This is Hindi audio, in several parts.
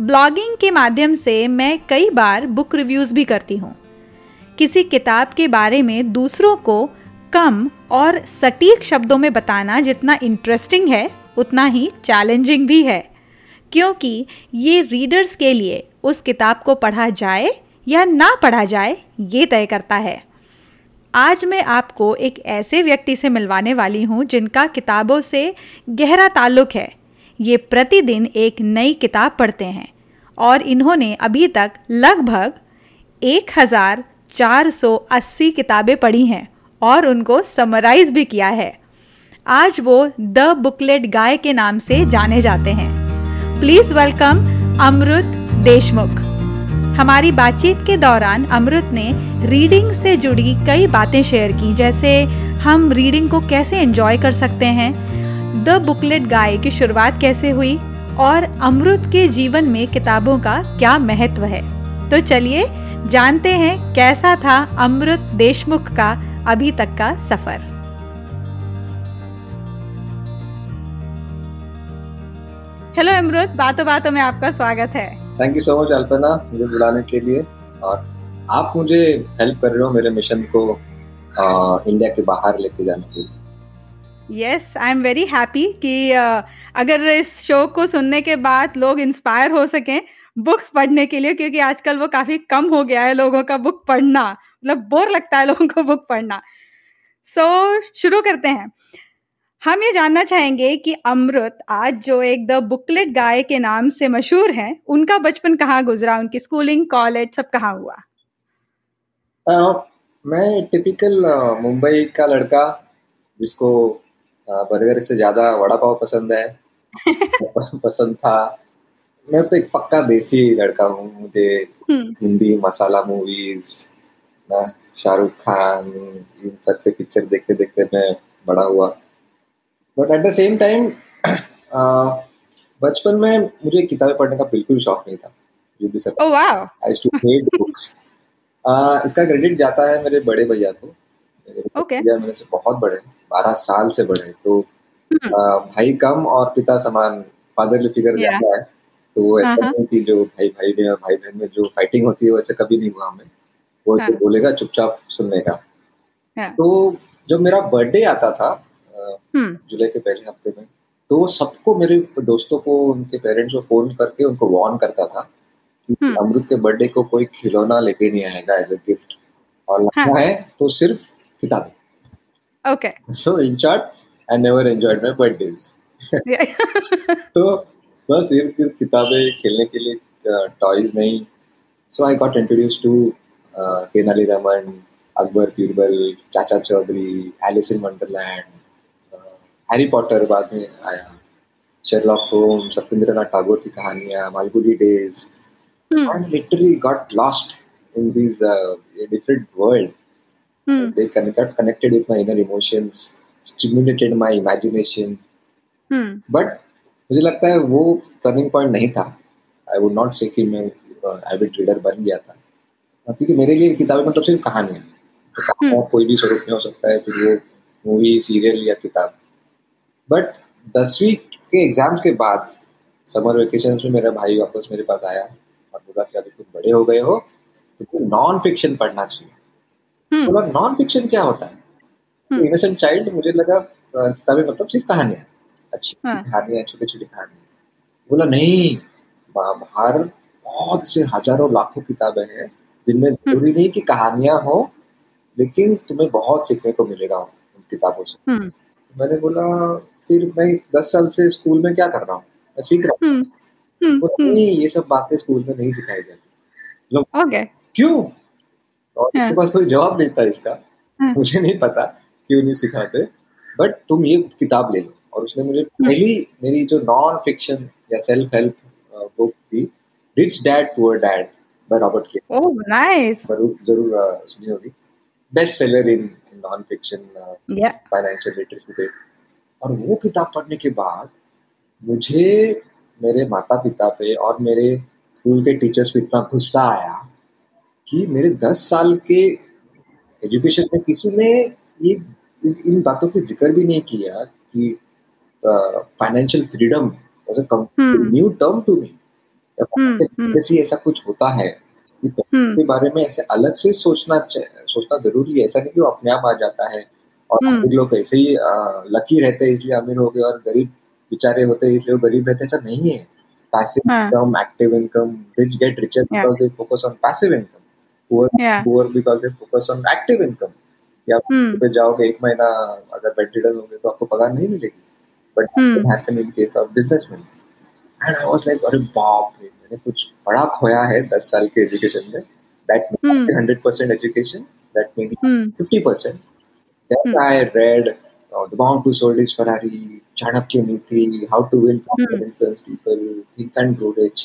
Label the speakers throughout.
Speaker 1: ब्लॉगिंग के माध्यम से मैं कई बार बुक रिव्यूज़ भी करती हूँ। किसी किताब के बारे में दूसरों को कम और सटीक शब्दों में बताना जितना इंटरेस्टिंग है, उतना ही चैलेंजिंग भी है। क्योंकि ये रीडर्स के लिए उस किताब को पढ़ा जाए या ना पढ़ा जाए, ये तय करता है। आज मैं आपको एक ऐसे व्यक्ति से मिलवाने वाली हूँ जिनका किताबों से गहरा ताल्लुक है। ये प्रतिदिन एक नई किताब पढ़ते हैं। और इन्होंने अभी तक लगभग 1480 किताबें पढ़ी हैं और उनको समराइज भी किया है। आज वो द बुकलेट गाय के नाम से जाने जाते हैं। Please welcome Amrit Deshmukh. हमारी बातचीत के दौरान अमृत ने रीडिंग से जुड़ी कई बातें शेयर की, जैसे हम रीडिंग को कैसे एंजॉय कर सकते हैं, द बुकलेट गाय की शुरुआत कैसे हुई और अमृत के जीवन में किताबों का क्या महत्व है? तो चलिए जानते हैं कैसा था अमृत देशमुख का अभी तक का सफ़र। हेलो अमृत बातों बातों में आपका स्वागत है।
Speaker 2: Thank you so much Alpana मुझे बुलाने के लिए। और आप मुझे हेल्प कर रहे हो मेरे मिशन को आ, इंडिया के बाहर लेके जाने के लिए।
Speaker 1: Yes I am very happy कि uh, अगर इस शो को सुनने के बाद लोग इंस्पायर हो सकें बुक्स पढ़ने के लिए क्योंकि आजकल वो काफ़ी कम हो गया है लोगों का बुक पढ़ना। मतलब बोर लगता है लोगों को बुक पढ़ना। सो so, शुरू करते हैं। हम ये जानना चाहेंगे कि अमृत आज जो एक द बुकलेट गाय के नाम से मशहूर है उनका बचपन कहाँ गुजरा उनकी स्कूलिंग कॉलेज सब कहाँ हुआ?
Speaker 2: uh, मैं टिपिकल मुंबई का लड़का जिसको बर्गर से ज़्यादा वड़ा पाव पसंद है। पसंद था। मैं तो एक पक्का देसी लड़का हूँ मुझे हम्म। हिंदी मसाला मूवीज़ ना शाहरुख खान इन सब के पिक्चर देखते देखते मैं बड़ा हुआ। But at the same time बचपन में मुझे किताबें पढ़ने का बिल्कुल शौक नहीं था। आई टू हेट बुक्स इसका क्रेडिट जाता है मेरे बड़े भैया को। Okay. मेरे से बहुत बड़े बारह साल से बड़े तो hmm. भाई कम और पिता समान फादरली फिगर ज़्यादा है तो वो ऐसा uh-huh. नहीं कि जो भाई भाई में और भाई बहन में जो फाइटिंग होती है वैसे कभी नहीं हुआ हमें वो uh-huh. बोलेगा चुपचाप सुनने का uh-huh. तो जब मेरा बर्थडे आता था hmm. जुलाई के पहले हफ़्ते में तो सबको मेरे दोस्तों को उनके पेरेंट्स को फ़ोन करके उनको वार्न करता था कि hmm. अमृत के बर्थडे को कोई खिलौना लेके नहीं आएगा एज ए गिफ्ट और लगता है तो सिर्फ़ किताबें।
Speaker 1: Okay
Speaker 2: so in short I never enjoyed my birthdays तो बस फिर किताबें खेलने के लिए टॉयज नहीं। So I got introduce to Tenali Raman Akbar Birbal Chacha Chaudhary Alice in Wonderland Harry Potter बाद में आया। शेरलॉक होम सत्येंद्रनाथ टैगोर की कहानियाँ Malgudi days. Literally got lost in these uh, different world Hmm. They got connected with my inner emotions, stimulated my imagination. Hmm. But मुझे लगता है वो टर्निंग पॉइंट नहीं था आई वुड नॉट से कि मैं एविड रीडर बन गया था क्योंकि मेरे लिए किताबें मतलब सिर्फ़ कहानी है तो कहानियाँ hmm. कोई भी स्वरूप में हो सकता है फिर वो मूवी सीरियल या किताब बट दसवीं के एग्ज़ाम्स के बाद समर वेकेशन में मेरा भाई वापस मेरे पास आया और बोला कि अभी तुम बड़े हो गए हो तो नॉन फिक्शन पढ़ना चाहिए। बोला नॉन फिक्शन क्या होता है? इनोसेंट हम्म। चाइल्ड मुझे लगा किताबें मतलब सिर्फ़ कहानियाँ। अच्छी हाँ। कहानियाँ छोटी छोटी कहानियाँ। बोला नहीं बाहर बहुत से हज़ारों लाखों किताबें हैं जिनमें हम्म। ज़रूरी नहीं कि कहानियाँ हो लेकिन तुम्हें बहुत सीखने को मिलेगा उन किताबों से। तो मैंने बोला फिर मैं दस साल से स्कूल में क्या कर रहा हूँ? मैं सीख रहा हूँ। नहीं ये सब बातें स्कूल में नहीं सिखाई जाती। क्यों? और हाँ. पास कोई जवाब नहीं था इसका। हाँ. मुझे नहीं पता क्यों नहीं सिखाते बट तुम ये किताब ले लो। और उसने मुझे हाँ। पहली मेरी जो नॉन फिक्शन या सेल्फ हेल्प बुक थी rich dad poor dad by Robert K
Speaker 1: oh nice
Speaker 2: ज़रूर ज़रूर सुनी होगी। Best seller in non fiction financial literacy पे। और वो किताब पढ़ने के बाद मुझे मेरे माता पिता पे और मेरे स्कूल के टीचर्स पे इतना गुस्सा आया कि मेरे दस साल के एजुकेशन में किसी ने ये इन बातों की ज़िक्र भी नहीं किया कि financial freedom was a new term to me जैसे ऐसा कुछ होता है हम्म। के बारे में ऐसे अलग से सोचना सोचना ज़रूरी है। ऐसा नहीं कि वो अपने आप आ जाता है और हम्म। लोग ऐसे ही लकी रहते हैं इसलिए अमीर हो गए और गरीब बेचारे होते हैं इसलिए वो गरीब रहते ऐसा नहीं है। Passive income active income rich get richer because they focus on passive income poor poor because they focus on active income या पे जाओगे एक महीना अगर बेड रिडन होगे तो आपको पगार नहीं मिलेगी। But happen in case of businessman and I was like अरे बाप रे मैंने कुछ बड़ा खोया है 10 साल के एजुकेशन में। That hundred 100% education that may be 50% then I read uh, The Bound to Sold is Ferrari, Chanakya Niti, How to Win, How to Influence People, Think and Grow Rich.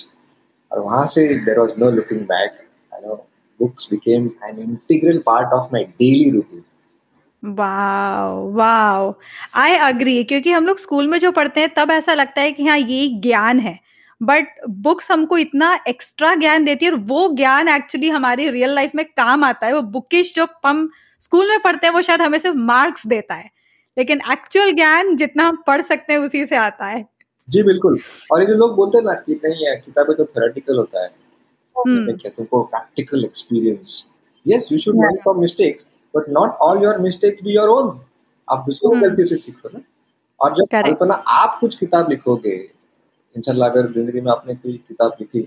Speaker 2: और वहाँ से there was no looking back. I know. Books became an integral part of my daily routine.
Speaker 1: Wow wow I agree क्योंकि हम लोग स्कूल में जो पढ़ते हैं तब ऐसा लगता है कि हाँ ये ज्ञान है। बट बुक्स हमको इतना एक्स्ट्रा ज्ञान देती है और वो ज्ञान एक्चुअली हमारी रियल लाइफ में काम आता है। वो बुकिश जो हम स्कूल में पढ़ते हैं वो शायद हमें सिर्फ़ मार्क्स देता है। लेकिन एक्चुअल ज्ञान जितना हम पढ़ सकते हैं उसी से आता है।
Speaker 2: जी बिल्कुल। और ये जो लोग बोलते हैं ना कि नहीं है किताबें तो थ्योरेटिकल होता है। हम्म। क्या तुमको practical experience yes you should learn from mistakes but not all your mistakes be your own आप दूसरों की हम्म। गलती से सीखो ना। और जब कल्पना आप कुछ किताब लिखोगे इंशाल्लाह अगर ज़िंदगी में आपने कोई किताब लिखी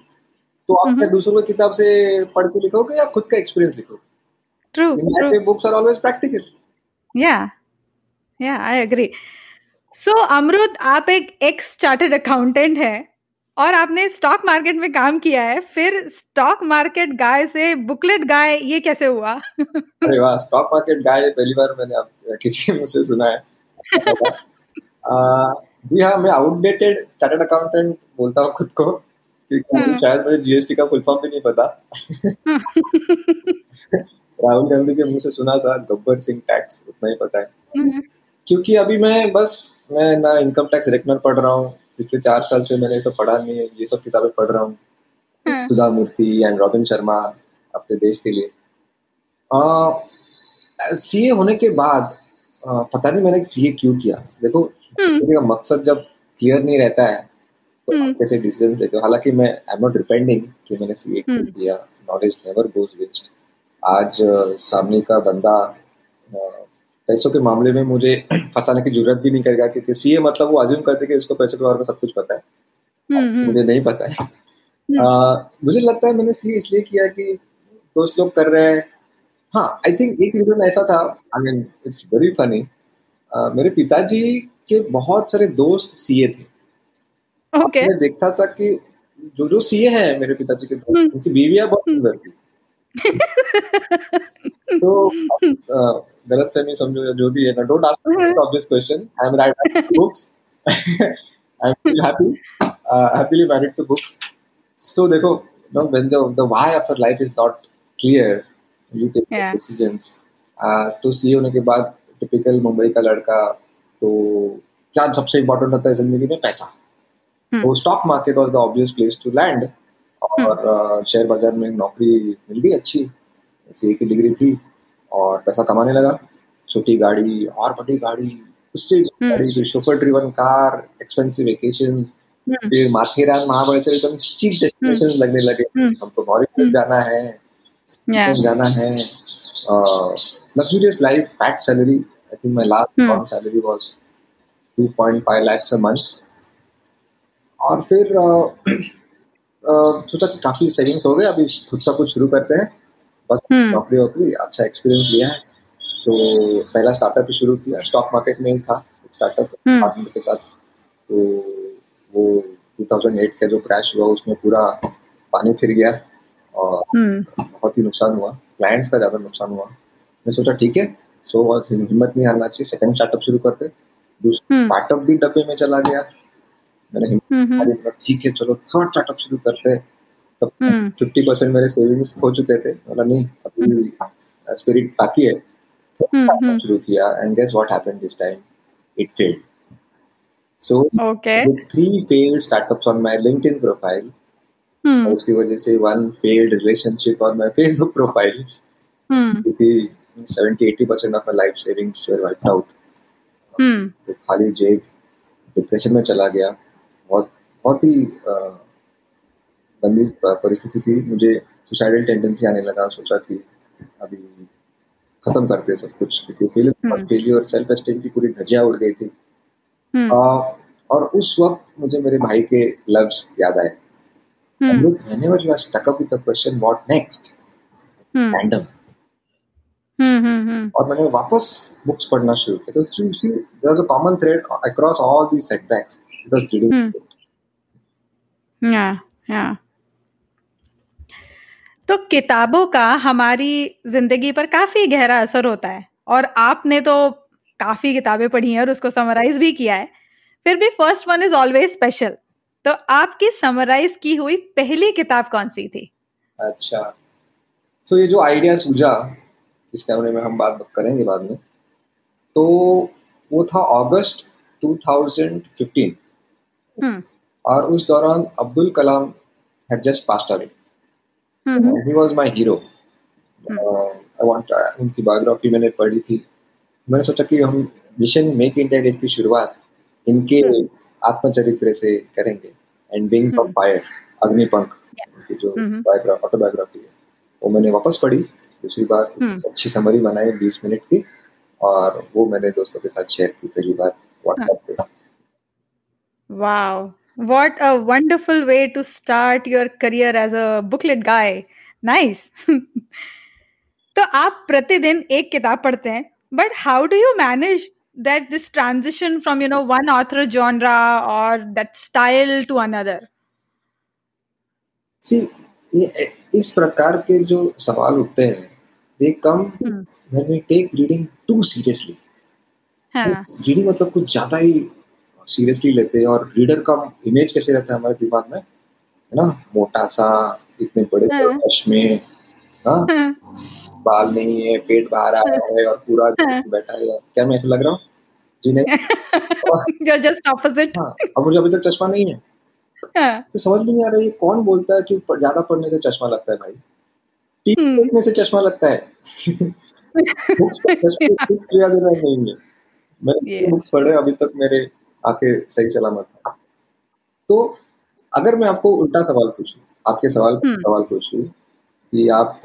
Speaker 2: तो आप हम्म। दूसरों की किताब से पढ़ के लिखोगे या खुद का एक्सपीरियंस लिखोगे?
Speaker 1: True
Speaker 2: books are always practical
Speaker 1: yeah yeah I agree so अमरुद आप एक एक्स चार्टर्ड अकाउंटेंट हैं। और आपने स्टॉक मार्केट में काम किया है फिर स्टॉक मार्केट गाय से बुकलेट गाय ये कैसे हुआ
Speaker 2: अरे वाह स्टॉक मार्केट गाय पहली बार मैंने आप किसी मुझसे सुना है जी हाँ मैं आउटडेटेड चार्टर्ड अकाउंटेंट बोलता हूँ खुद को क्योंकि हाँ। शायद मुझे जीएसटी का फुल फॉर्म भी नहीं पता राहुल गांधी के मुँह से सुना था गब्बर सिंह टैक्स उतना ही पता है हाँ। क्योंकि अभी मैं बस मैं ना इनकम टैक्स रेकनर पढ़ रहा हूँ पिछले चार साल से मैंने ये सब पढ़ा नहीं है ये सब किताबें पढ़ रहा हूँ हाँ। सुधा मूर्ति एंड रॉबिन शर्मा अपने देश के लिए सीए होने के बाद आ, पता नहीं मैंने सीए क्यों किया देखो मेरा हम्म। मकसद जब क्लियर नहीं रहता है तो हम्म। कैसे डिसीज़न लेते हो हालाँकि मैं आई एम नॉट डिपेंडिंग कि मैंने सीए क्यों हम्म। किया नॉलेज नेवर गोज वेस्ट आज सामने का बंदा पैसों के मामले में मुझे फंसाने की ज़रूरत भी नहीं करेगा क्योंकि सीए मतलब वो अज्यूम करते कि उसको पैसों के बारे में सब कुछ पता है। हम्म, हम्म। मुझे नहीं पता है। हम्म। आ, मुझे लगता है मैंने सीए इसलिए किया कि दोस्त लोग कर रहे हैं। हाँ आई थिंक एक रीजन ऐसा था I mean it's very funny मेरे पिताजी के बहुत सारे दोस्त सीए थे।
Speaker 1: Okay.
Speaker 2: मैं देखता था कि जो जो सीए हैं मेरे पिताजी के दोस्त उनकी बीवियाँ बहुत सुंदर थी। तो गलत फहमी समझो या जो भी है ना don't ask of this question I am writing books I am happy happily married to books so देखो no when the the why of your life is not clear you take decisions तो सी होने के बाद टिपिकल मुंबई का लड़का तो क्या सबसे इम्पोर्टेंट होता है ज़िंदगी में? पैसा. Hmm. तो stock market was the obvious place to land और शेयर hmm. बाज़ार में नौकरी मिल गई अच्छी. सी की डिग्री थी. और पैसा कमाने लगा। छोटी गाड़ी और बड़ी गाड़ी उससे हम्म। गाड़ी chauffeur driven car expensive vacation फिर माथेरान महाबलेश्वर एकदम चीप डेस्टिनेशन लगने लगे। हम्म। हमको मॉरिशस जाना है जाना है luxurious life fat salary I think my last salary was 2.5 lakhs a month. और फिर सोचा काफ़ी सेविंग्स हो गए अभी खुद का कुछ शुरू करते हैं। बस हम्म। नौकरी वोकरी अच्छा एक्सपीरियंस लिया है। तो पहला स्टार्टअप शुरू किया स्टॉक मार्केट में ही था स्टार्टअप पार्टनर हम्म। के साथ। तो वो 2008 का जो क्रैश हुआ उसमें पूरा पानी फिर गया और हम्म। बहुत ही नुकसान हुआ। क्लाइंट्स का ज़्यादा नुकसान हुआ। मैं सोचा ठीक है सो हिम्मत नहीं हारना चाहिए सेकंड स्टार्टअप शुरू करते दूसरा स्टार्टअप भी डब्बे में चला गया। मैंने हिम्मत ठीक है चलो थर्ड स्टार्टअप शुरू करते तब फिफ्टी परसेंट मेरे सेविंग्स हो चुके थे। बोला नहीं अभी स्पिरिट बाकी है। शुरू किया and guess what happened this time it failed
Speaker 1: so
Speaker 2: three failed startups on my LinkedIn profile उसकी वजह से one failed relationship on my Facebook profile क्योंकि 70 80 percent of my life savings were wiped out तो खाली जेब डिप्रेशन में चला गया। बहुत बहुत ही गंदी परिस्थिति थी मुझे सुसाइडल टेंडेंसी आने लगा सोचा कि अभी खत्म करते सब कुछ क्योंकि फेलियर सेल्फ एस्टीम की पूरी धजिया उड़ गई थी। आ, और उस वक्त मुझे मेरे भाई के लव्स याद आए। whenever you are stuck up with the question what next? random और मैंने वापस बुक्स पढ़ना शुरू किया। तो you see there is a common thread across all these setbacks it was reading
Speaker 1: yeah yeah तो किताबों का हमारी ज़िंदगी पर काफ़ी गहरा असर होता है। और आपने तो काफ़ी किताबें पढ़ी हैं और उसको समराइज भी किया है। फिर भी first one is always special तो आपकी समराइज की हुई पहली किताब कौन सी थी?
Speaker 2: अच्छा। सो so, ये जो आइडिया सूझा इस कैमरे में हम बात करेंगे बाद में तो वो था अगस्त 2015 hmm. और उस दौरान Abdul Kalam had just passed away. He was my hero. Uh, I want uh, उनकी बायोग्राफी मैंने पढ़ी थी। मैंने सोचा कि हम मिशन मेक इंडिया गेट की शुरुआत इनके hmm. आत्मचरित्र से करेंगे। And wings of fire Agnipankh उनकी जो बायोग्राफ ऑटोबायोग्राफी है वो मैंने वापस पढ़ी। दूसरी बार hmm. अच्छी समरी बनाई बीस मिनट की और वो मैंने दोस्तों के साथ शेयर की। पहली बार व्हाट्सएप पे।
Speaker 1: Wow what a wonderful way to start your career as a booklet guy. Nice. तो आप प्रतिदिन एक किताब पढ़ते हैं but how do you manage that this transition from you know one author genre और that style to another
Speaker 2: see इस प्रकार के जो सवाल होते हैं they come when we take reading too seriously हाँ। रीडिंग मतलब कुछ ज़्यादा ही सीरियसली लेते हैं और रीडर का इमेज कैसे रहता है हमारे दिमाग में? है ना? मोटा सा इतने बड़े हाँ। चश्मे हाँ। बाल नहीं है पेट बाहर आ रहा है और पूरा बैठा है। क्या मैं ऐसे लग रहा हूँ? जी नहीं।
Speaker 1: जस्ट ऑपोजिट
Speaker 2: हाँ अब मुझे अभी तक चश्मा नहीं है। हाँ. तो समझ में नहीं आ रहा है कोण बोलता है कि ज़्यादा पढ़ने से चश्मा लगता है भाई? टीवी हम्म। देखने से चश्मा लगता है। बुक्स चश्मा देना नहीं है। मैंने बुक्स पढ़े अभी तक मेरे आके सही सलामत है। तो अगर मैं आपको उल्टा सवाल पूछूँ आपके सवाल हम्म। सवाल पूछूँ कि आप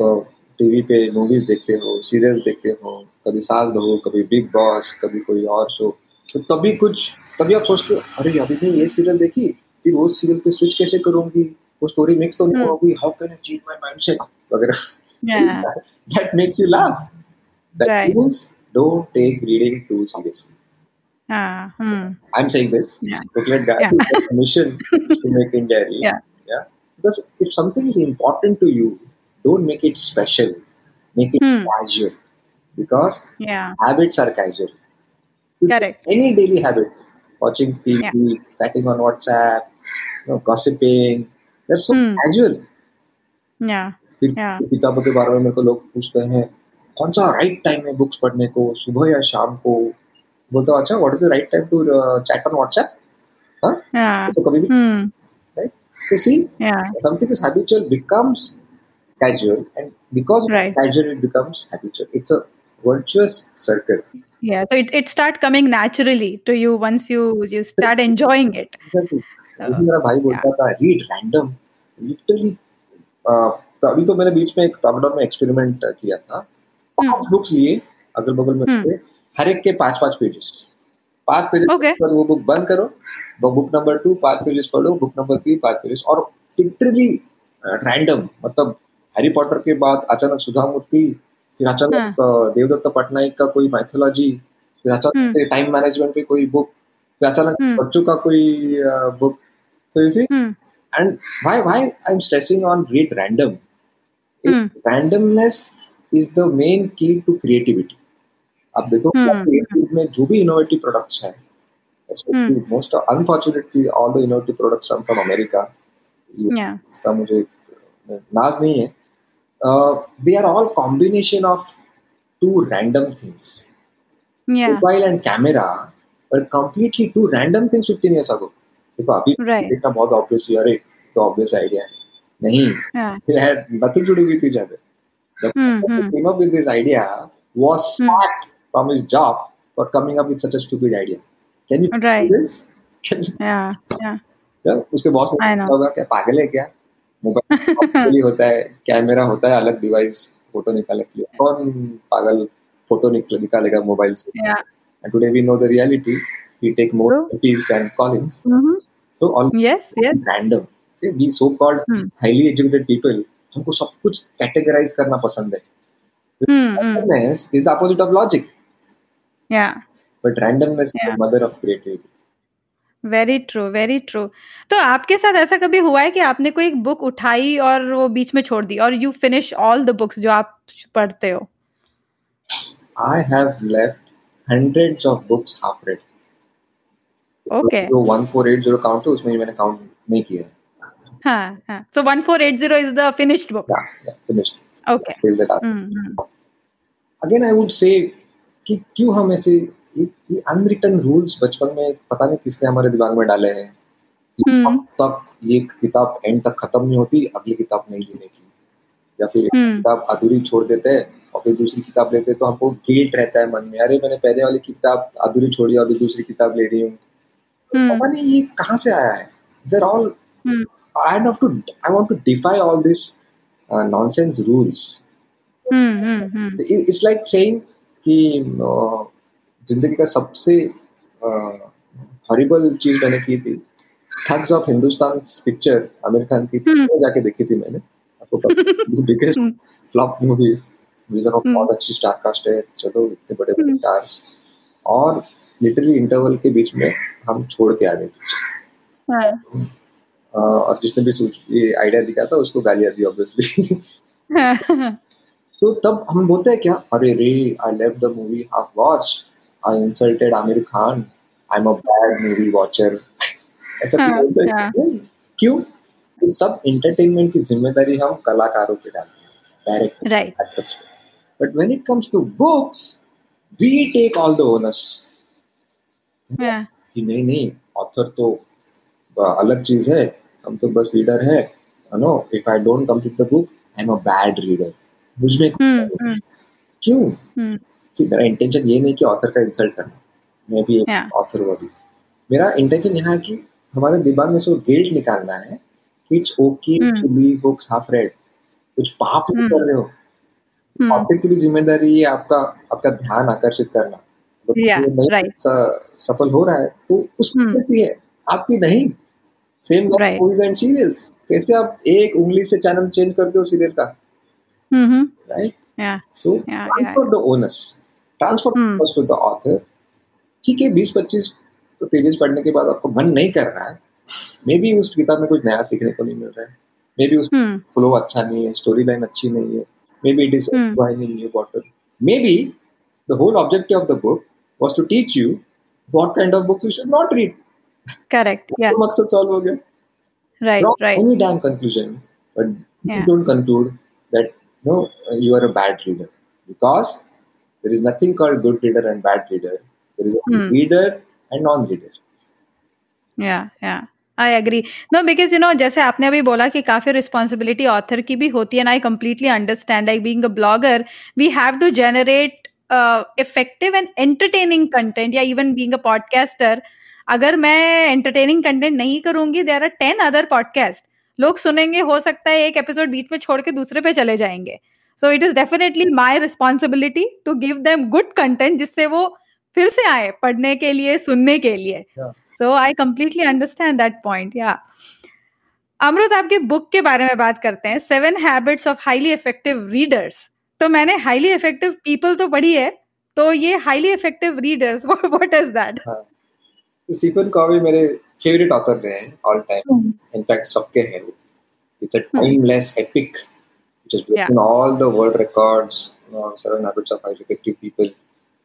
Speaker 2: टीवी पे मूवीज़ देखते हो सीरियल्स देखते हो कभी सास बहू कभी बिग बॉस कभी कोई और शो तो तभी कुछ तभी आप सोचते हो अरे अभी मैं ये सीरियल देखी फिर वो सीरियल पे स्विच कैसे करूँगी? वो स्टोरी मिक्स तो नहीं हम्म। होगी how can I change my mindset वगैरह। That makes you laugh that means don't take reading too seriously
Speaker 1: Uh, hmm.
Speaker 2: I'm saying this.
Speaker 1: Yeah.
Speaker 2: Booklet guy yeah. mission to make India real.
Speaker 1: Yeah.
Speaker 2: yeah. Because if something is important to you, don't make it special make it hmm. casual because
Speaker 1: yeah
Speaker 2: habits are casual
Speaker 1: correct
Speaker 2: any daily habit watching tv yeah. chatting on whatsapp you know gossiping they're so hmm. casual
Speaker 1: yeah
Speaker 2: yeah किताबों के बारे में मेरे को लोग पूछते हैं कौन सा राइट टाइम है बुक्स पढ़ने को सुबह या शाम को बोलता अच्छा what is the right time to chat on WhatsApp हाँ? तो कभी भी right so see something is habitual becomes casual and because it's casual it becomes habitual it's a virtuous circle.
Speaker 1: Yeah so it, it start coming naturally to you once you you start enjoying it.
Speaker 2: मेरा भाई बोलता था read random. Literally uh, तो अभी तो मैंने बीच में एक टॉपडाउन में एक्सपेरिमेंट किया था। हम्म। बुक्स लिए अगल बगल में. हम्म। हर एक के पाँच पाँच पेजेस पाँच पेजेस okay. पर वो बुक बंद करो बुक नंबर टू पाँच पेजेस पढ़ो बुक नंबर थ्री पाँच पेजेस और लिटरली रैंडम मतलब हैरी पॉटर के बाद अचानक सुधा मूर्ति फिर अचानक हाँ. देवदत्त पटनायक का कोई माइथोलॉजी फिर अचानक से टाइम मैनेजमेंट पे कोई बुक फिर अचानक बच्चों का कोई book so you see? and why why i'm stressing on read random? it's randomness is the main key to creativity. अब देखो हम्म, हम्म। में जो भी इनोवेटिव प्रोडक्ट्स हैं most unfortunately all the innovative products are from America इसका मुझे नाज नहीं है। They are all combination of two random
Speaker 1: things
Speaker 2: mobile and camera पर completely two random things 15 years ago देखो अभी इतना बहुत ऑब्वियस ही अरे तो ऑब्वियस आईडिया है। नहीं they had nothing to do with each other the came up with this idea was
Speaker 1: hmm.
Speaker 2: from his job for coming up with such a stupid idea. Can you
Speaker 1: right.
Speaker 2: this? Can you?
Speaker 1: Yeah, yeah.
Speaker 2: Yeah, उसके बॉस ने कहा क्या पागल है क्या? मोबाइल होता है कैमरा होता है अलग डिवाइस फ़ोटो निकाले के लिए। कौन पागल फ़ोटो निकले निकालेगा मोबाइल से? And today we know the reality we take more pics then calling so all
Speaker 1: yes yes
Speaker 2: random we so called highly educated people हमको सब कुछ कैटेगराइज करना पसंद है। हम्म is the opposite of logic
Speaker 1: Yeah.
Speaker 2: but randomness
Speaker 1: yeah.
Speaker 2: is the mother of creativity.
Speaker 1: Very true very true तो आपके साथ ऐसा कभी हुआ है कि आपने कोई एक बुक उठाई और वो बीच में छोड़ दी और you finish all the books जो आप पढ़ते हो?
Speaker 2: I have left hundreds of books half read.
Speaker 1: Okay
Speaker 2: जो 1480 काउंट है उसमें मैंने काउंट नहीं किया है।
Speaker 1: हाँ so 1480 is the finished book
Speaker 2: yeah, finished.
Speaker 1: Okay
Speaker 2: again I would say कि क्यों हम ऐसे ये अनरिटन रूल्स बचपन में पता नहीं किसने हमारे दिमाग में डाले हैं।
Speaker 1: हम्म।
Speaker 2: अब तक ये किताब एंड तक खत्म नहीं होती अगली किताब नहीं लेने की। या फिर
Speaker 1: हम्म।
Speaker 2: किताब अधूरी छोड़ देते हैं और फिर दूसरी किताब लेते हैं तो हमको गिल्ट रहता है मन में। अरे मैंने पहले वाली किताब अधूरी छोड़ी और अभी दूसरी किताब ले रही हूँ।
Speaker 1: हम्म।
Speaker 2: पता नहीं ये कहाँ से आया है। There all I have to I want to defy all
Speaker 1: this nonsense rules
Speaker 2: it's like saying कि ज़िंदगी का सबसे हॉरिबल चीज़ मैंने की थी। Thugs of Hindustan picture Aamir Khan की थी।
Speaker 1: हम्म।
Speaker 2: वो जाके देखी थी मैंने। आपको बिगेस्ट
Speaker 1: हम्म।
Speaker 2: फ्लॉप मूवी
Speaker 1: हम्म।
Speaker 2: बहुत अच्छी स्टार कास्ट है। चलो इतने बड़े बड़े
Speaker 1: हम्म।
Speaker 2: स्टार्स और लिटरली इंटरवल के बीच में हम छोड़ के आ गए
Speaker 1: हाँ।
Speaker 2: अ, और जिसने भी सोच ये आइडिया दिया था उसको गालियाँ दी ऑब्वियसली
Speaker 1: हाँ।
Speaker 2: तो तब हम बोलते हैं क्या? अरे रे I leave the movie half watch I insulted Aamir Khan I am a bad movie watcher ऐसा क्यों
Speaker 1: हाँ,
Speaker 2: बोलते हैं?
Speaker 1: हाँ।
Speaker 2: क्यों? सब एंटरटेनमेंट की ज़िम्मेदारी हम कलाकारों पे डालते हैं डायरेक्ट
Speaker 1: राइट
Speaker 2: एक्टर्स पे। But when it comes to books we take all the owners
Speaker 1: हाँ।
Speaker 2: कि नहीं नहीं ऑथर तो अलग चीज़ है। हम तो बस रीडर है no if I don't complete the book I am a bad reader मुझमें
Speaker 1: हम्म हम्म।
Speaker 2: क्यों?
Speaker 1: हम्म।
Speaker 2: See, मेरा इंटेंशन ये नहीं कि ऑथर का इंसल्ट करना। मैं भी एक ऑथर हुआ भी। मेरा इंटेंशन यहाँ कि हमारे दिमाग में से वो गिल्ट निकालना है कि it's
Speaker 1: okay.
Speaker 2: To leave books half read कुछ पाप नहीं. कर रहे हो। ऑथर की भी ज़िम्मेदारी है आपका आपका ध्यान आकर्षित करना। अगर
Speaker 1: Yeah, right.
Speaker 2: सफल हो रहा है तो उसकी. है। आपकी नहीं। सेम एंड सीरियल्स कैसे आप एक उंगली से चैनल चेंज करते हो सीरियल का?
Speaker 1: हम्म हम्म
Speaker 2: right
Speaker 1: yeah
Speaker 2: so
Speaker 1: Yeah,
Speaker 2: transfer yeah. Transfer the onus transfer
Speaker 1: Hmm.
Speaker 2: To the author ठीक है बीस पच्चीस पेजेस पढ़ने के बाद आपको मन नहीं कर रहा है। मे बी उस किताब में कुछ नया सीखने को नहीं मिल रहा है। मे बी उस फ्लो अच्छा नहीं है स्टोरी लाइन अच्छी नहीं है। May be it is
Speaker 1: Hmm.
Speaker 2: your bottle. May be the whole objective of the book was to teach you what kind of books you should not read.
Speaker 1: Correct या
Speaker 2: मकसद सॉल्व हो गया right right conclusion but you
Speaker 1: Yeah.
Speaker 2: don't conclude that no you are a bad reader. Because there is nothing called good reader and bad reader. There is a
Speaker 1: Hmm.
Speaker 2: reader and non-reader.
Speaker 1: Yeah yeah I agree no because you know जैसे आपने अभी बोला कि काफ़ी रिस्पॉन्सिबिलिटी ऑथर की भी होती है I completely understand like being a blogger we have to generate effective and entertaining content yeah even being a podcaster अगर मैं एंटरटेनिंग कंटेंट नहीं करूँगी there are ten other podcast लोग सुनेंगे हो सकता है एक एपिसोड बीच में छोड़ के दूसरे पे चले जाएँगे। So it is definitely my responsibility to give them good content जिससे वो फिर से आए पढ़ने के लिए सुनने के लिए। So I completely understand that point yeah Amrit आपकी बुक के बारे में बात करते हैं। Seven habits of highly effective readers तो मैंने हाईली इफ़ेक्टिव पीपल तो पढ़ी है तो ये highly effective readers what is that
Speaker 2: Stephen Covey मेरे फेवरेट ऑथर रहे हैं ऑल टाइम इनफैक्ट सबके हैं it's a timeless epic which has broken all the world records you know, seven habits of highly effective people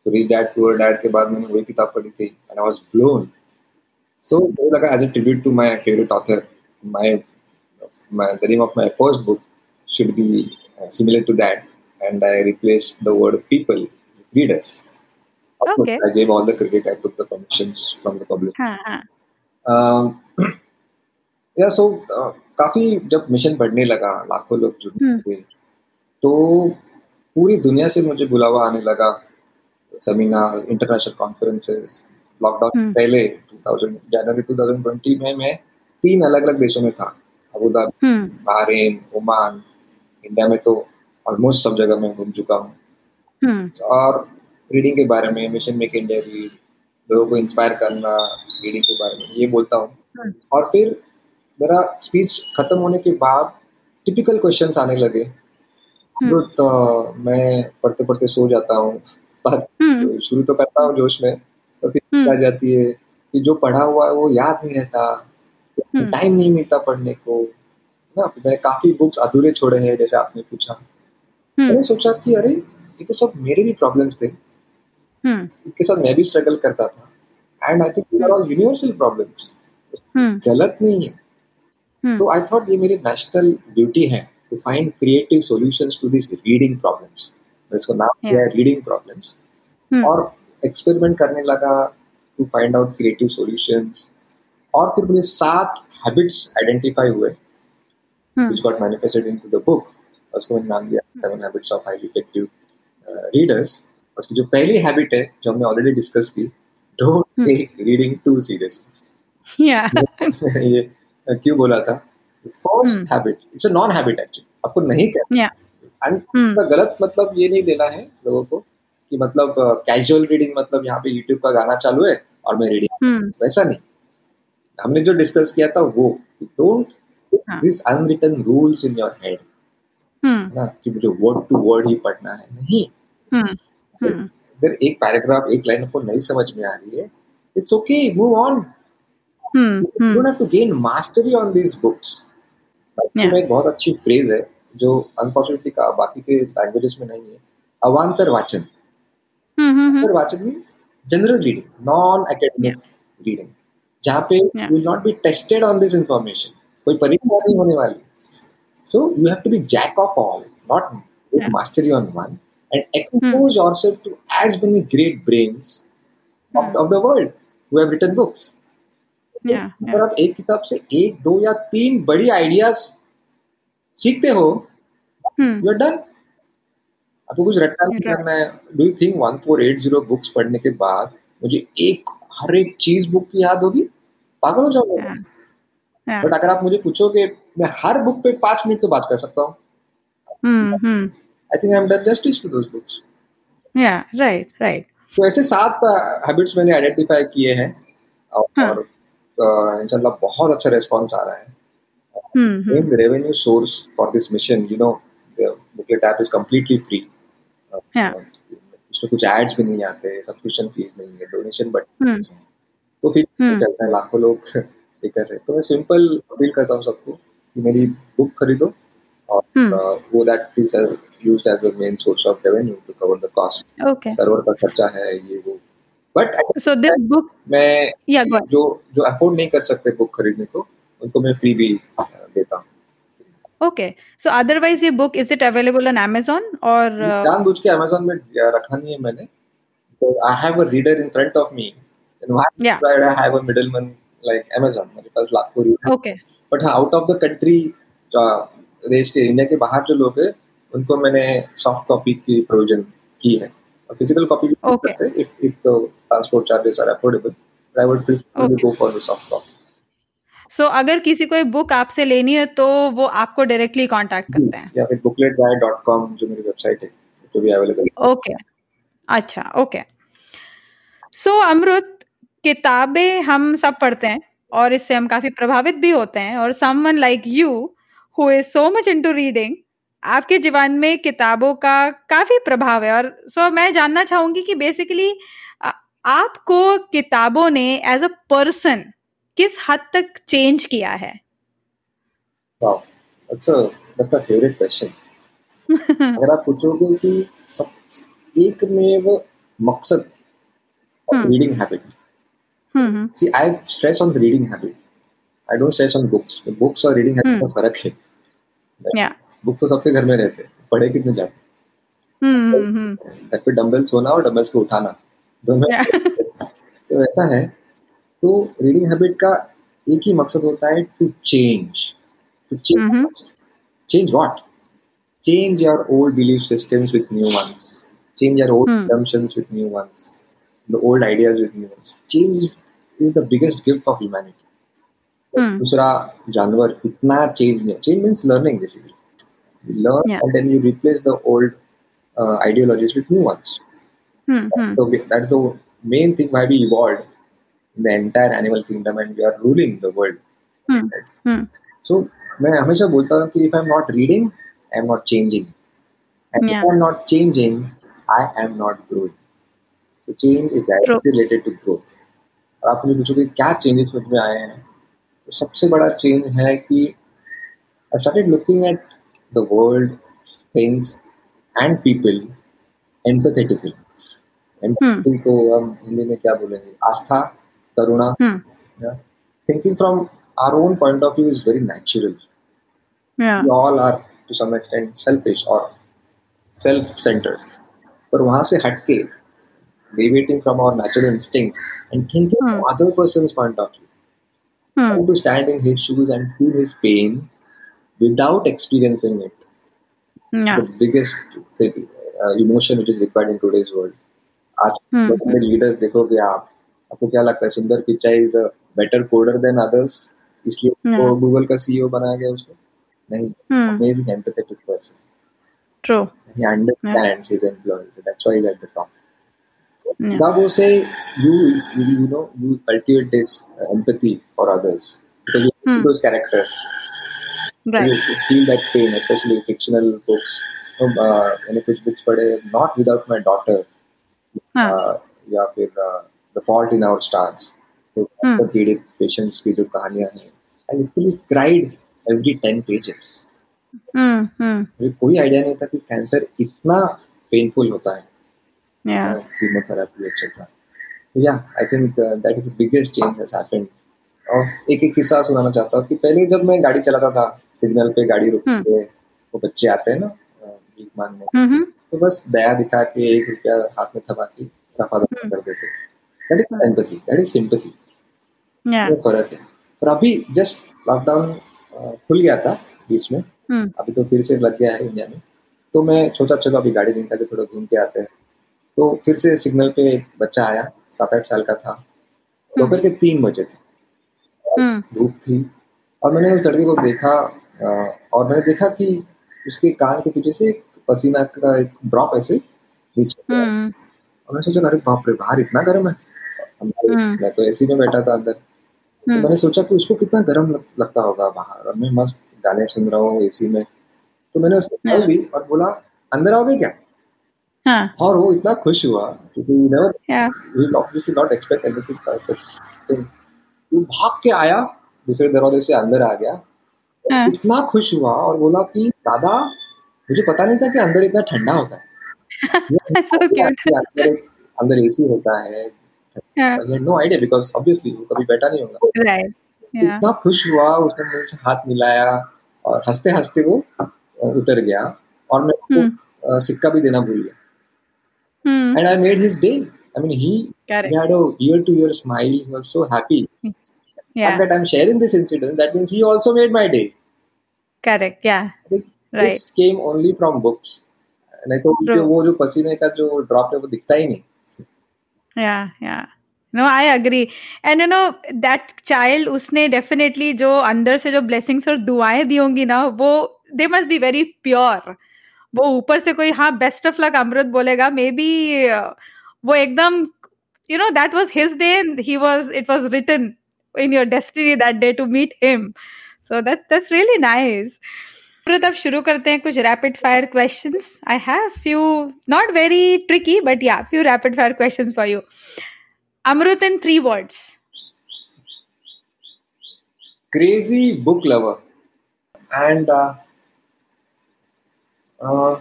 Speaker 2: so reach dad poor dad के बाद मैंने वही किताब पढ़ी थी and I was blown So like as a tribute to my favorite author, my my the name of my first book should be uh, similar to that, and I replaced the word people with readers. Of
Speaker 1: Okay.
Speaker 2: course, I gave all the credit. I took the permissions from the publisher.
Speaker 1: हाँ
Speaker 2: Um, या सो काफ़ी जब मिशन बढ़ने लगा लाखों लोग जुड़ने
Speaker 1: हम्म।
Speaker 2: लगे तो पूरी दुनिया से मुझे बुलावा आने लगा सेमिनार इंटरनेशनल कॉन्फ्रेंसेस लॉकडाउन। पहले 2000 जनवरी 2020 में मैं तीन अलग अलग देशों में था Abu
Speaker 1: Dhabi
Speaker 2: Bahrain Oman India में तो ऑलमोस्ट सब जगह मैं घूम चुका हूँ
Speaker 1: हम्म
Speaker 2: और रीडिंग के बारे में मिशन मेक इंडिया रीड लोगों को इंस्पायर करना रीडिंग के बारे में ये बोलता हूँ।
Speaker 1: हम्म।
Speaker 2: और फिर मेरा स्पीच खत्म होने के बाद टिपिकल क्वेश्चंस आने लगे।
Speaker 1: हम्म।
Speaker 2: तो मैं पढ़ते पढ़ते सो जाता हूँ।
Speaker 1: हम्म।
Speaker 2: शुरू तो करता हूँ जोश में तो फिर। आ जाती है कि जो पढ़ा हुआ है वो याद नहीं रहता। टाइम नहीं मिलता पढ़ने को। ना मैं काफ़ी बुक्स अधूरे छोड़े हैं जैसे आपने पूछा। मैंने सोचा कि अरे ये तो सब मेरे भी प्रॉब्लम्स थे।
Speaker 1: हम्म।
Speaker 2: इनके साथ मैं भी स्ट्रगल करता था। And I think are all universal problems
Speaker 1: hmm.
Speaker 2: गलत नहीं है।
Speaker 1: हम्म।
Speaker 2: तो आई थॉट ये मेरी नेशनल ड्यूटी है to find creative solutions to this reading problems इसको नाम दिया है रीडिंग प्रॉब्लम्स
Speaker 1: हम्म।
Speaker 2: और एक्सपेरिमेंट करने लगा to find out creative solutions और फिर मुझे सात हैबिट्स आइडेंटिफाई हुए।
Speaker 1: हम्म।
Speaker 2: Which got manifested into the book उसको मैंने नाम दिया seven habits of highly effective readers उसकी जो पहली हैबिट है जो हमने ऑलरेडी डिस्कस की
Speaker 1: don't.
Speaker 2: Take reading too seriously
Speaker 1: या
Speaker 2: ये क्यों बोला था?
Speaker 1: First.
Speaker 2: Habit it's a non habit actually आपको नहीं करना
Speaker 1: या
Speaker 2: एंड
Speaker 1: हम्म
Speaker 2: गलत मतलब ये नहीं लेना है लोगों को कि मतलब कैजुअल रीडिंग मतलब यहाँ पे यूट्यूब का गाना चालू है और मैं रीडिंग
Speaker 1: हम्म
Speaker 2: वैसा नहीं। हमने जो डिस्कस किया था वो don't. This unwritten rules in your
Speaker 1: head
Speaker 2: ना? कि मुझे वर्ड टू वर्ड ही पढ़ना है। नहीं।
Speaker 1: हम्म
Speaker 2: अगर एक पैराग्राफ एक लाइन आपको नहीं समझ में आ रही है it's okay move
Speaker 1: on
Speaker 2: hmm
Speaker 1: you
Speaker 2: hmm. Don't have to gain mastery on these
Speaker 1: books
Speaker 2: में एक बहुत अच्छी फ्रेज है जो अनफॉर्चुनेटली का बाकी के लैंग्वेजेस में नहीं है अवांतर वाचन।
Speaker 1: हम्म हम्म
Speaker 2: अवांतर वाचन means general reading non academic reading जहाँ पे you will not be tested on this information कोई परीक्षा नहीं होने वाली। So you have to be jack of all
Speaker 1: not
Speaker 2: mastery on one. And expose hmm. yourself to as many great brains of,
Speaker 1: Hmm.
Speaker 2: of the world who have written books.
Speaker 1: या
Speaker 2: अगर आप एक किताब से एक दो या तीन बड़ी आइडियाज़ सीखते हो यू आर डन आपको कुछ रटना नहीं करना है डू यू थिंक 1480 बुक्स पढ़ने के बाद मुझे एक हर एक चीज़ बुक की याद होगी पागल हो जाओगे बट अगर आप मुझे पूछोगे मैं हर बुक पे पाँच मिनट तो बात कर सकता हूँ
Speaker 1: hmm hmm
Speaker 2: I think I am done justice to those books
Speaker 1: yeah right right
Speaker 2: तो ऐसे सात हैबिट्स मैंने आइडेंटिफाई किए हैं और,
Speaker 1: हाँ.
Speaker 2: अ, इंशाल्लाह बहुत अच्छा रिस्पॉन्स आ रहा है source for this mission, you know, the booklet app is completely free. Uh,
Speaker 1: Yeah.
Speaker 2: उसमें कुछ एड्स भी नहीं आते सब्सक्रिप्शन फ़ीस नहीं है डोनेशन बट
Speaker 1: हम्म
Speaker 2: तो फिर
Speaker 1: हम्म।
Speaker 2: चलता है लाखों लोग ये कर रहे तो मैं सिंपल अपील करता हूँ सबको कि मेरी बुक खरीदो और
Speaker 1: हम्म।
Speaker 2: uh, वो that is used as a main source of revenue to cover the cost
Speaker 1: okay
Speaker 2: server का खर्चा है ये वो बट
Speaker 1: सो दिस बुक
Speaker 2: मैं
Speaker 1: या गो
Speaker 2: जो जो अफोर्ड नहीं कर सकते बुक खरीदने को उनको मैं फ्री भी uh, देता हूँ
Speaker 1: Okay. So otherwise, your book is it available on Amazon or? Uh,
Speaker 2: जानबूझ के अमेजोन में रखा नहीं है मैंने तो I have a reader in front of me and why
Speaker 1: Yeah.
Speaker 2: I have a middleman like Amazon मेरे पास लाखों रीडर
Speaker 1: okay.
Speaker 2: बट हाँ आउट ऑफ़ द कंट्री देश के इंडिया के बाहर जो लोग हैं उनको मैंने सॉफ्ट कॉपी की प्रोविज़न की है। और फ़िज़िकल कॉपी भी
Speaker 1: Okay.
Speaker 2: सकते हैं if if the transport charges are affordable I would prefer
Speaker 1: to
Speaker 2: go for the soft copy
Speaker 1: So अगर किसी को एक बुक आपसे लेनी है तो वो आपको डायरेक्टली कांटेक्ट करते हैं।
Speaker 2: या फिर bookletguy.com जो मेरी वेबसाइट है जो भी अवेलेबल
Speaker 1: ओके अच्छा ओके सो अमृत किताबें हम सब पढ़ते हैं और इससे हम काफ़ी प्रभावित भी होते हैं और someone like you who is so much into reading आपके जीवन में किताबों का काफ़ी प्रभाव है और सो मैं जानना चाहूँगी कि बेसिकली आपको किताबों ने एज अ पर्सन किस हद तक चेंज किया है
Speaker 2: अच्छा फेवरेट क्वेश्चन अगर आप पूछोगे कि सब एक में वो मकसद
Speaker 1: हम्म।
Speaker 2: Reading
Speaker 1: habit.
Speaker 2: See, I stress on the reading habit. I don't stress on books. Books और reading habit में फ़र्क है.
Speaker 1: Yeah.
Speaker 2: बुक तो सबके घर में रहते हैं पढ़े कितने जाते
Speaker 1: Mm-hmm.
Speaker 2: घर पे डंबल्स होना और डंबल्स को उठाना दोनों। तो ऐसा है तो रीडिंग हैबिट का एक ही मकसद होता है to change
Speaker 1: to.
Speaker 2: Change change what change your old belief systems with new ones change your old
Speaker 1: Hmm.
Speaker 2: assumptions with new ones the old ideas with new ones change is, is the biggest gift of humanity
Speaker 1: Hmm.
Speaker 2: दूसरा जानवर इतना चेंज नहीं change means learning basically you learn
Speaker 1: Yeah.
Speaker 2: and then you replace the old uh, ideologies with new ones
Speaker 1: Mm-hmm.
Speaker 2: so we- that's the main thing why we evolved in the entire animal kingdom and we are ruling the world.
Speaker 1: Mm-hmm.
Speaker 2: So मैं हमेशा बोलता हूँ कि if I'm not reading, I'm not changing. And
Speaker 1: Yeah.
Speaker 2: if I'm not changing, I am not growing. So change is directly related to growth. और आप मुझे पूछोगे क्या चेंजेस मुझ में आए हैं तो सबसे बड़ा चेंज है कि I started looking at The world things and people empathetically empathy को हम हिंदी में क्या बोलेंगे आस्था करुणा
Speaker 1: Hmm.
Speaker 2: Thinking from our own point of view is very natural
Speaker 1: Yeah.
Speaker 2: we all are to some extent selfish or self-centered पर वहां से हटके deviating from our natural instinct and thinking
Speaker 1: Hmm.
Speaker 2: from other person's point of view
Speaker 1: Hmm.
Speaker 2: trying to stand in his shoes and feel his pain without experiencing it
Speaker 1: Yeah.
Speaker 2: the biggest thing, uh, emotion which is required in today's world आज
Speaker 1: Hmm.
Speaker 2: बड़े लीडर्स देखोगे आप आपको क्या लगता है Sundar Pichai is a better coder than others इसलिए
Speaker 1: Yeah.
Speaker 2: वो गूगल का सीईओ बनाया गया उसको नहीं
Speaker 1: Hmm.
Speaker 2: amazing empathetic person
Speaker 1: True.
Speaker 2: he understands his employees that's why he's at the top
Speaker 1: Yeah.
Speaker 2: Gabo say you, you you know you cultivate this uh, empathy for others because you
Speaker 1: Hmm.
Speaker 2: see those characters
Speaker 1: Right.
Speaker 2: you feel that pain especially fictional books um, uh, मैंने कुछ books पढ़े not without my daughter
Speaker 1: हाँ.
Speaker 2: uh, या फिर uh, the fault in our stars तो
Speaker 1: Hmm.
Speaker 2: पीड़ित पेशेंट्स की जो कहानियाँ हैं cried every 10 pages
Speaker 1: Hmm. Hmm.
Speaker 2: मुझे कोई आइडिया नहीं था कि कैंसर इतना पेनफुल होता है
Speaker 1: Yeah.
Speaker 2: कीमोथेरेपी एक्सेट्रा या I think that is the biggest change has happened और एक एक किस्सा सुनाना चाहता हूँ कि पहले जब मैं गाड़ी चलाता था सिग्नल पे गाड़ी रुक
Speaker 1: हम्म।
Speaker 2: वो बच्चे आते हैं ना भीख मांगने
Speaker 1: Mm-hmm.
Speaker 2: तो बस दया दिखा के एक रुपया हाथ में थमा के रफा दफ़ा
Speaker 1: हम्म।
Speaker 2: कर देते that is empathy that is
Speaker 1: sympathy.
Speaker 2: वो फ़र्क है पर अभी जस्ट लॉकडाउन खुल गया था बीच में. अभी तो फिर से लग गया है इंडिया में तो मैं सोचा चलो अभी गाड़ी निकाल के थोड़ा घूम के आते हैं तो फिर से सिग्नल पे एक बच्चा आया सात आठ साल का था दोपहर के तीन बजे थे. धूप थी और मैंने उस लड़के को देखा और मैंने देखा कि उसके कान के पीछे से पसीना का एक ड्रॉप ऐसे नीचे
Speaker 1: Hmm.
Speaker 2: और मैं सोचा अरे बाप रे बाहर इतना गर्म है
Speaker 1: हम्म।
Speaker 2: मैं तो एसी में बैठा था अंदर तो. मैंने सोचा कि उसको कितना गर्म लगता होगा बाहर और मैं मस्त गाने सुन रहा हूँ एसी में तो मैंने उसको कॉल
Speaker 1: हाँ।
Speaker 2: दी और बोला अंदर आओगे क्या
Speaker 1: हाँ.
Speaker 2: और वो इतना खुश हुआ क्योंकि not expect anything such thing वो भाग के आया दूसरे दरवाजे से अंदर आ गया
Speaker 1: हाँ.
Speaker 2: इतना खुश हुआ और बोला कि दादा मुझे पता नहीं था कि अंदर इतना ठंडा होता है
Speaker 1: So
Speaker 2: अंदर अंदर एसी होता है नो आइडिया बिकॉज़ ऑब्वियसली वो कभी बैठा नहीं होगा
Speaker 1: Right. Yeah.
Speaker 2: इतना खुश हुआ उसने मेरे से हाथ मिलाया और हँसते हँसते वो उतर गया और मैं
Speaker 1: Hmm.
Speaker 2: सिक्का भी देना भूल गया and I made his day. I mean, he, he had a ear to ear smile. He was so happy.
Speaker 1: yeah.
Speaker 2: And that I'm sharing this incident, that means he also made my day.
Speaker 1: Correct. Yeah. Right.
Speaker 2: This came only from books. नहीं तो. वो जो पसीने का जो ड्रॉप है वो दिखता ही नहीं
Speaker 1: Yeah, yeah. No, I agree. And you know, that child उसने definitely जो अंदर से जो blessings और दुआएँ दी होंगी ना वो they must be very pure. वो ऊपर से कोई हाँ बेस्ट ऑफ़ लक अमृत बोलेगा मे बी वो एकदम you know that was his day and he was it was written in your destiny that day to meet him so that's that's really nice अमृत अब शुरू करते हैं कुछ rapid fire questions I have few not very tricky but yeah few rapid fire questions for you Amrit in three words
Speaker 2: crazy book lover and uh, uh,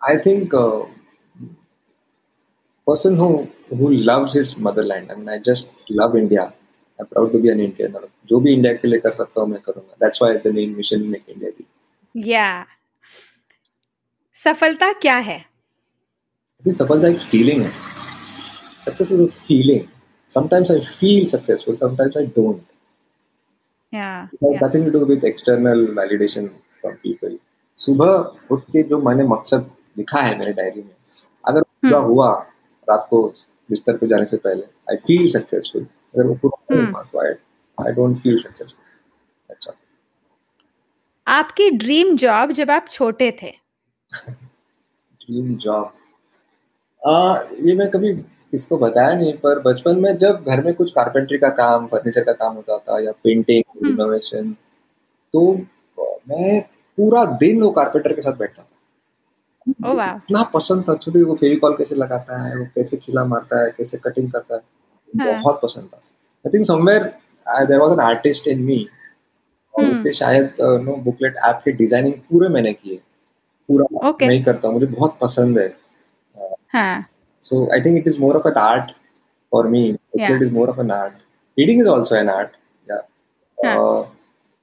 Speaker 2: I think uh, person who who loves his motherland. I mean, I just love India. I'm proud to be an Indian. जो भी इंडिया के लिए कर सकता हूँ मैं करूँगा. That's why the name Mission Make India भी.
Speaker 1: Yeah. सफलता क्या है?
Speaker 2: I think सफलता एक feeling है. Success is a feeling. Sometimes I feel successful. Sometimes I don't.
Speaker 1: Yeah.
Speaker 2: It has
Speaker 1: yeah.
Speaker 2: nothing to do with external validation from people. सुबह उठ के जो मैंने मकसद लिखा है मेरे डायरी में अगर पूरा
Speaker 1: हम्म।
Speaker 2: हुआ रात को बिस्तर पे जाने से पहले आई फील सक्सेसफुल अगर वो पूरा
Speaker 1: हम्म।
Speaker 2: तो I I don't feel successful अच्छा।
Speaker 1: आपकी ड्रीम जॉब जब आप छोटे थे?
Speaker 2: ड्रीम जॉब आ, ये मैं कभी किसको बताया नहीं पर बचपन में जब घर में कुछ कारपेंट्री का काम फर्नीचर का काम होता था या पेंटिंग
Speaker 1: हम्म।
Speaker 2: रिनोवेशन तो मैं पूरा दिन वो कारपेंटर के साथ बैठता था।
Speaker 1: ओ वाह
Speaker 2: इतना पसंद था छोटी वो फेविकॉल कैसे लगाता है वो कैसे खिला मारता है कैसे कटिंग करता है
Speaker 1: हाँ।
Speaker 2: बहुत पसंद था I think somewhere there was an artist in me और
Speaker 1: हम्म।
Speaker 2: उसके शायद नो बुकलेट ऐप के डिज़ाइनिंग पूरे मैंने किए पूरा
Speaker 1: Okay.
Speaker 2: नहीं करता मुझे बहुत पसंद है
Speaker 1: हाँ
Speaker 2: is more of an art for me.
Speaker 1: Yeah.
Speaker 2: It is more of an art. Reading is also an art. Yeah.
Speaker 1: हाँ.
Speaker 2: Uh,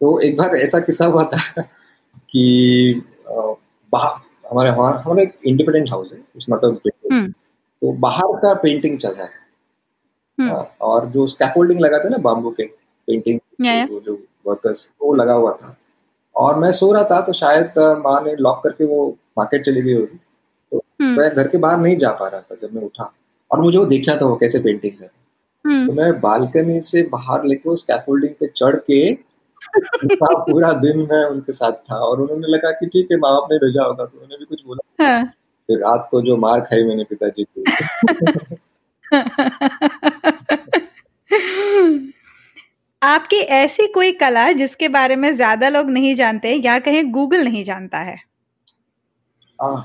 Speaker 2: तो एक बार ऐसा किस्सा हुआ था कि uh, हमारे हमारा हमारा एक इंडिपेंडेंट हाउस है इट्स नॉट अ
Speaker 1: हम्म।
Speaker 2: तो बाहर का पेंटिंग चल रहा है।
Speaker 1: हम्म।
Speaker 2: हाँ, और जो स्कैफोल्डिंग लगाते हैं ना बाम्बू के पेंटिंग. वो जो वर्कर्स वो लगा हुआ था। और मैं सो रहा था तो शायद माँ ने लॉक करके वो मार्केट चली गई होगी। तो
Speaker 1: हम्म।
Speaker 2: मैं घर के बाहर नहीं जा पा रहा था जब मैं उठा और मुझे वो देखना था वो कैसे पेंटिंग कर तो मैं बालकनी से बाहर लेके वो स्कैफोल्डिंग पे चढ़ के पूरा पूरा दिन मैं उनके साथ था और उन्होंने लगा कि ठीक है माँ बाप ने भेजा होगा। तो उन्होंने भी कुछ बोला।
Speaker 1: हाँ।
Speaker 2: फिर रात को जो मार खाई मैंने पिताजी की।
Speaker 1: आपकी ऐसी कोई कला जिसके बारे में ज़्यादा लोग नहीं जानते या कहीं गूगल नहीं जानता है?
Speaker 2: आ,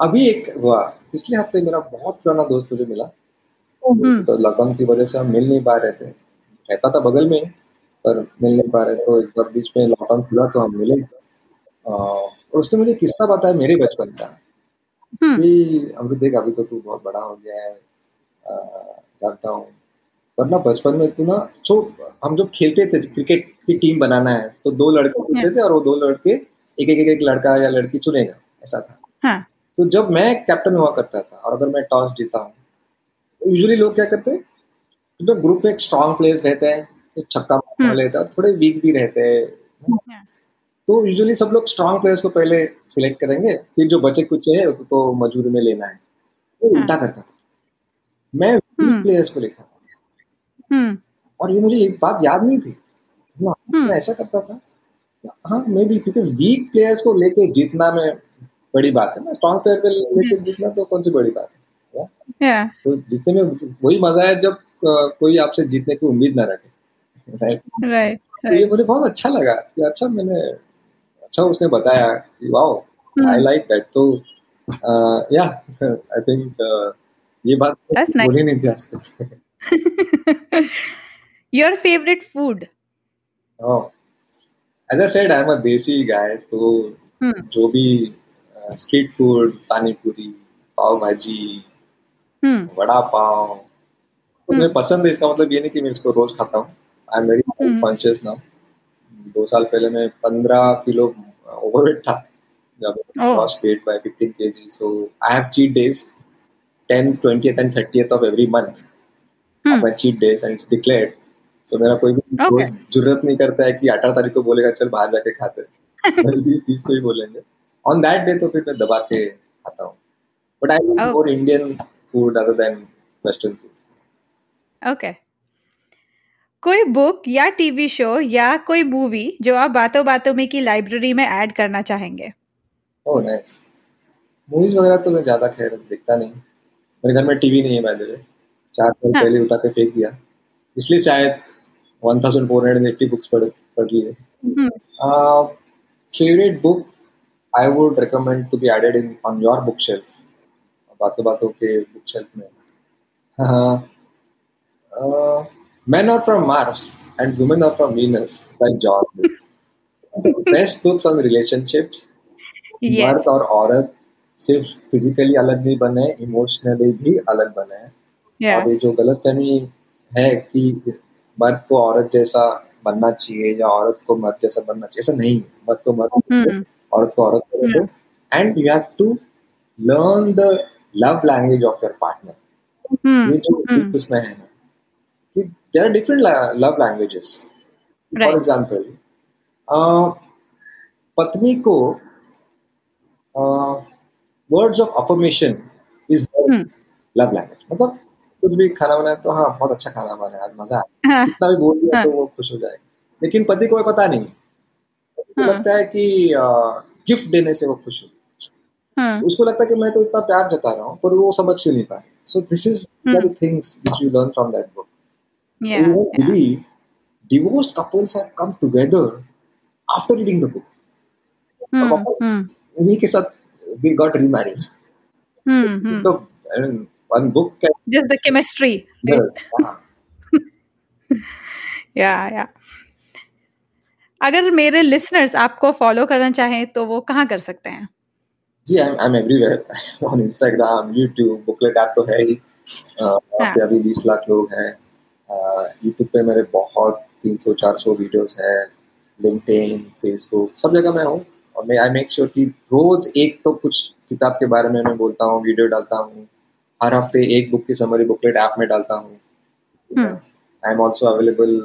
Speaker 2: अभी एक हुआ। पिछले हफ़्ते मेरा बहुत पुराना दोस्त मुझे मिला।
Speaker 1: हम्म।
Speaker 2: तो लॉकडाउन की वजह से हम मिल नहीं पा रहे थे। रहता था बगल में। पर मिल नहीं पा रहे तो एक बार बीच में लॉकडाउन खुला तो हम मिले और उसने मुझे किस्सा बताया मेरे बचपन का।
Speaker 1: हम्म।
Speaker 2: कि अमृत देख अभी तो तू बहुत बड़ा हो गया है जानता हूँ। पर ना बचपन में तू ना सो हम जब खेलते थे क्रिकेट की टीम बनाना है तो दो लड़के चुनते थे और वो दो लड़के एक एक एक, लड़का या लड़की चुनेगा ऐसा था।
Speaker 1: हाँ।
Speaker 2: तो जब मैं कैप्टन हुआ करता था और अगर मैं टॉस जीता हूँ तो यूजुअली लोग क्या करते हैं तो ग्रुप में एक स्ट्रांग प्लेयर्स रहते हैं छक्का वाले रहते थोड़े वीक भी रहते हैं।
Speaker 1: हाँ।
Speaker 2: तो यूजुअली सब लोग स्ट्रांग प्लेयर्स को पहले सिलेक्ट करेंगे फिर जो बचे कुछ है उसको मजूरी में लेना है। वो
Speaker 1: हाँ।
Speaker 2: उल्टा करता था। मैं
Speaker 1: हम्म।
Speaker 2: वीक प्लेयर्स को लेता था।
Speaker 1: हम्म।
Speaker 2: और ये मुझे एक बात याद नहीं थी।
Speaker 1: हम्म।
Speaker 2: मैं ऐसा करता था। हाँ मे बी क्योंकि वीक प्लेयर्स को लेके जीतना में बड़ी बात है ना। स्ट्रांग प्लेयर को लेके जीतना तो कौन सी बड़ी बात है?
Speaker 1: या
Speaker 2: तो जीतने में वही मज़ा है जब कोई आपसे जीतने की उम्मीद ना रखे। राइट
Speaker 1: राइट
Speaker 2: तो ये मुझे बहुत अच्छा लगा कि अच्छा मैंने अच्छा उसने बताया कि वाओ। आई लाइक दैट तो या आई थिंक ये बात बोली नहीं थी आज तक।
Speaker 1: Your favourite food
Speaker 2: as I said I am a desi guy तो
Speaker 1: हम्म।
Speaker 2: जो भी स्ट्रीट फ़ूड पानी पूरी पाव भाजी
Speaker 1: हम्म।
Speaker 2: वड़ा पाव तो मुझे
Speaker 1: हम्म।
Speaker 2: पसंद है इसका मतलब ये नहीं कि मैं इसको रोज खाता हूँ। I am
Speaker 1: very.
Speaker 2: Conscious now दो साल पहले मैं पंद्रह किलो ओवरवेट था जब. Loss weight by 15 kg. So i have cheat days 10 20th and 30th of every month.
Speaker 1: Hmm
Speaker 2: my cheat days and it's declared. So मेरा कोई भी
Speaker 1: Okay.
Speaker 2: ज़रूरत नहीं करता है कि अठारह तारीख को बोलेगा चल बाहर जाके खाते बस बीस तीस को ही बोलेंगे। ऑन दैट डे तो फिर मैं दबा के खाता हूँ। But
Speaker 1: I.
Speaker 2: More Indian food other than western food
Speaker 1: okay कोई बुक या टीवी शो या कोई मूवी जो आप बातों बातों में की लाइब्रेरी में ऐड करना चाहेंगे?
Speaker 2: ओह नाइस मूवीज़ वगैरह तो मैं ज़्यादा खैर देखता नहीं। मेरे घर में टीवी नहीं है बाय द वे चार साल
Speaker 1: हाँ।
Speaker 2: पहले उठा के फेंक दिया। इसलिए शायद 1480 बुक्स पढ़ पढ़ लिए। Favourite book I would recommend to be added in on your book shelf बातों बातों के बुक शेल्फ में Men are from Mars and Women are from Venus by John. the best books on relationships,
Speaker 1: Yes.
Speaker 2: मर्द और औरत सिर्फ़ फिजिकली अलग नहीं बने इमोशनली भी अलग बने yeah. और ये जो गलत फहमी है कि मर्द को औरत जैसा बनना चाहिए या औरत को मर्द जैसा बनना चाहिए ऐसा नहीं मर्द को मर्द hmm. औरत को औरत करो and you have to learn the love language of your partner ये जो hmm. इसमें है ना कि there are different love languages for example पत्नी को words of affirmation is love language मतलब कुछ भी खाना बनाया तो हाँ बहुत अच्छा खाना बनाया आज मज़ा आया। हाँ, कितना भी बोल दिया हाँ, तो वो खुश हो जाएगा लेकिन पति को पता नहीं। हाँ, लगता है कि गिफ्ट देने से वो खुश हो। हाँ, उसको लगता है कि मैं तो इतना प्यार जता रहा हूँ पर वो समझ क्यों नहीं पाए। So this is things you learn from that book
Speaker 1: yeah, you
Speaker 2: won't yeah. believe divorced couples have come together after reading the book.
Speaker 1: Hmm, hmm.
Speaker 2: उन्हीं के they got remarried.
Speaker 1: Hmm, hmm.
Speaker 2: So, I mean, one book can
Speaker 1: just the chemistry.
Speaker 2: Yes, हाँ.
Speaker 1: yeah, yeah. अगर मेरे लिसनर्स आपको फॉलो करना चाहें तो वो कहाँ कर सकते हैं
Speaker 2: जी I am everywhere on Instagram YouTube booklet app तो है ही uh, अभी बीस लाख लोग हैं यूट्यूब पे मेरे बहुत तीन सौ चार सौ वीडियोज़ है लिंकड फेसबुक सब जगह मैं हूँ। और मैं आई मेक श्योर कि रोज़ एक तो कुछ किताब के बारे में मैं बोलता हूँ वीडियो डालता हूँ। हर हफ़्ते एक बुक की समरी बुकलेट ऐप में डालता हूँ। आई एम ऑल्सो अवेलेबल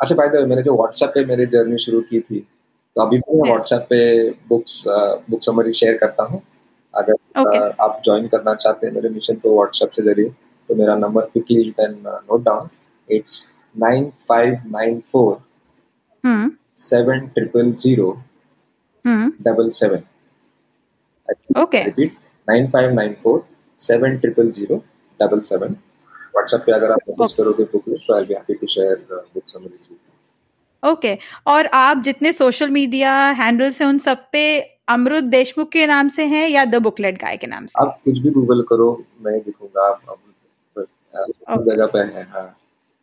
Speaker 2: अच्छा बाय द मैंने जो व्हाट्सएप पे मेरी जर्नी शुरू की थी तो अभी भी मैं व्हाट्सएप पे बुक्स बुक समरी शेयर करता हूँ। अगर okay. uh, आप ज्वाइन करना चाहते हैं मेरे मिशन को व्हाट्सएप से ज़रिए। तो मेरा number quickly you can note down It's nine five nine four
Speaker 1: hmm.
Speaker 2: seven triple zero
Speaker 1: hmm.
Speaker 2: double seven.
Speaker 1: Okay.
Speaker 2: Repeat nine five nine four seven triple zero double seven. WhatsApp पे अगर आप मैसेज करोगे बुक तो I be happy to share book summaries with
Speaker 1: okay और आप जितने सोशल मीडिया हैंडल्स हैं उन सब पे अमृत देशमुख के नाम से हैं या द बुकलेट गाय के नाम से
Speaker 2: आप कुछ भी गूगल करो मैं दिखूँगा आप अमृत जगह पे है हाँ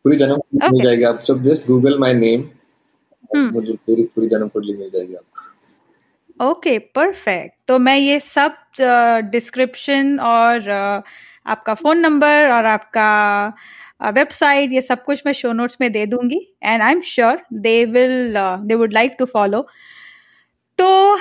Speaker 2: पूरी जन्म okay. मिल जाएगी आप सब जस्ट गूगल माय नेम मुझे पूरी पूरी जन्म कुंडली मिल जाएगी आपको।
Speaker 1: ओके परफेक्ट तो मैं ये सब डिस्क्रिप्शन uh, और uh, आपका फ़ोन नंबर और आपका वेबसाइट uh, ये सब कुछ मैं शो नोट्स में दे दूँगी। And I am sure they will they would like to follow तो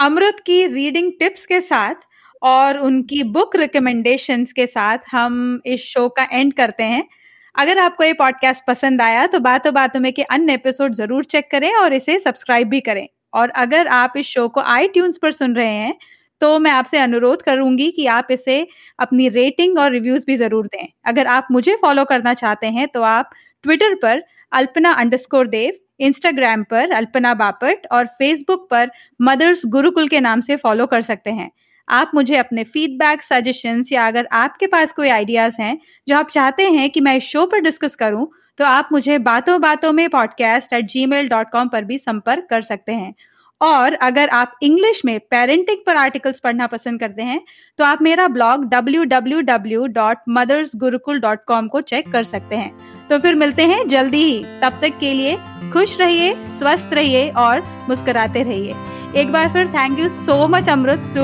Speaker 1: अमृत की रीडिंग टिप्स के साथ और उनकी बुक रिकमेंडेशंस के साथ हम इस शो का एंड करते हैं। अगर आपको ये पॉडकास्ट पसंद आया तो बातों बातों में के अन्य एपिसोड ज़रूर चेक करें और इसे सब्सक्राइब भी करें। और अगर आप इस शो को आई पर सुन रहे हैं तो मैं आपसे अनुरोध करूँगी कि आप इसे अपनी रेटिंग और रिव्यूज़ भी ज़रूर दें। अगर आप मुझे फॉलो करना चाहते हैं तो आप ट्विटर पर अल्पना अंडरस्कोर देव इंस्टाग्राम पर अल्पना बापट और फेसबुक पर मदर्स गुरुकुल के नाम से फॉलो कर सकते हैं। आप मुझे अपने फीडबैक सजेशंस या अगर आपके पास कोई आइडियाज़ हैं, जो आप चाहते हैं कि मैं इस शो पर डिस्कस करूँ तो आप मुझे बातों बातों में podcast at Gmail dot com पर भी संपर्क कर सकते हैं। और अगर आप इंग्लिश में पेरेंटिंग पर आर्टिकल्स पढ़ना पसंद करते हैं तो आप मेरा ब्लॉग www.mothersgurukul.com को चेक कर सकते हैं। तो फिर मिलते हैं जल्दी ही। तब तक के लिए खुश रहिए, स्वस्थ रहिए और मुस्कुराते रहिए। एक बार फिर thank you so much Amrit to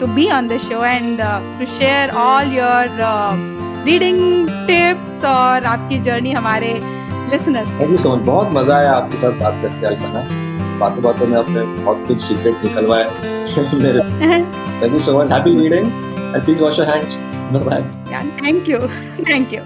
Speaker 1: to be on the show and to share all your reading tips और आपकी जर्नी हमारे listeners
Speaker 2: thank you so much बहुत मज़ा आया आपके साथ बात करके अल्पना बातों बातों में आपने बहुत कुछ सीक्रेट्स निकलवाए मेरे। Thank you so much happy reading and please wash your hands bye
Speaker 1: thank you thank you